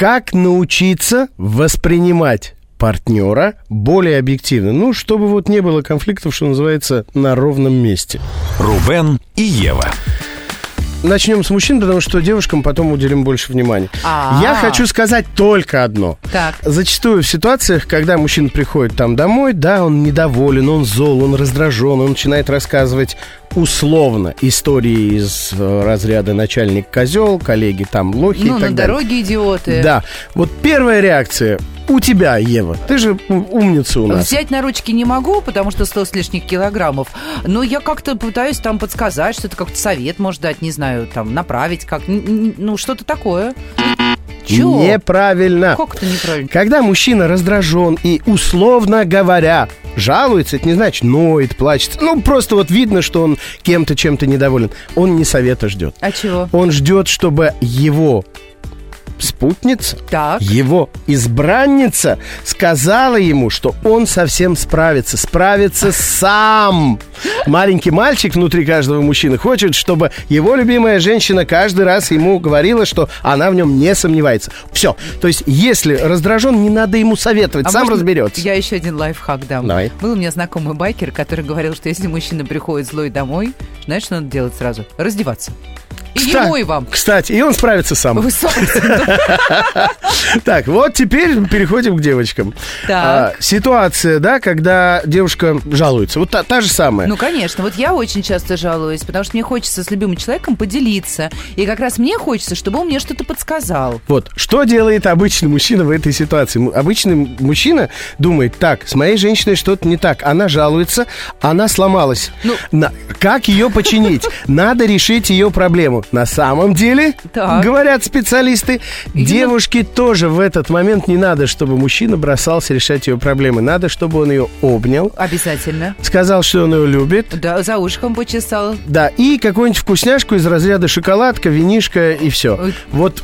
Как научиться воспринимать партнера более объективно? Ну, чтобы вот не было конфликтов, что называется, на ровном месте. Рубен и Ева. Начнем с мужчин, потому что девушкам потом уделим больше внимания. А-а-а. Я хочу сказать только одно. Так. Зачастую в ситуациях, когда мужчина приходит там домой, да, он недоволен, он зол, он раздражен, он начинает рассказывать условно истории из э, разряда начальник козел, коллеги там лохи Ну, и так на далее. дороге идиоты. Да. Вот первая реакция у тебя, Ева. Ты же умница у нас. Взять на ручки не могу, потому что 100 с лишних килограммов. Но я как-то пытаюсь там подсказать, что-то как-то совет может дать, не знаю, там направить как, ну что-то такое. Чего? Неправильно. Как это неправильно? Когда мужчина раздражен и, условно говоря, жалуется, это не значит ноет, плачет. Ну, просто вот видно, что он кем-то, чем-то недоволен. Он не совета ждет. А чего? Он ждет, чтобы его спутница, Так. его избранница сказала ему, что он совсем справится, справится сам. Маленький мальчик внутри каждого мужчины хочет, чтобы его любимая женщина каждый раз ему говорила, что она в нем не сомневается. Все. То есть, если раздражен, не надо ему советовать, А сам можно разберется. Я еще один лайфхак дам. Давай. Был у меня знакомый байкер, который говорил, что если мужчина приходит злой домой, знаешь, что надо делать сразу? Раздеваться. И Кста- ему, и вам. Кстати, и он справится сам. Вы. Так, вот теперь переходим к девочкам. А, ситуация, да, когда девушка жалуется. Вот та, же самая. Ну, конечно. Вот я очень часто жалуюсь, потому что мне хочется с любимым человеком поделиться. И как раз мне хочется, чтобы он мне что-то подсказал. Вот, что делает обычный мужчина в этой ситуации? Обычный мужчина думает, так, с моей женщиной что-то не так. Она жалуется, она сломалась. Ну- как ее починить? Надо решить ее проблему. На самом деле, Так. говорят специалисты, девушке тоже в этот момент не надо, чтобы мужчина бросался решать ее проблемы. Надо, чтобы он ее обнял, Обязательно. сказал, что он ее любит, Да, за ушком почесал. да, и какую-нибудь вкусняшку из разряда шоколадка, винишка и все. Ой. Вот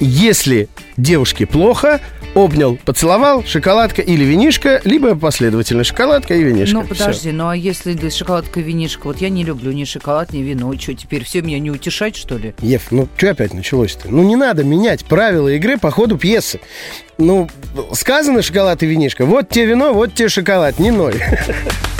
если девушке плохо, обнял, поцеловал, шоколадка или винишка, либо последовательно шоколадка и винишка. Ну, подожди, ну а если да, шоколадка и винишка? Вот я не люблю ни шоколад, ни вино. Что, теперь все меня не утешать, что ли? Ев, ну что опять началось-то? Ну не надо менять правила игры по ходу пьесы. Ну, сказано шоколад и винишка. Вот тебе вино, вот тебе шоколад, не ноль.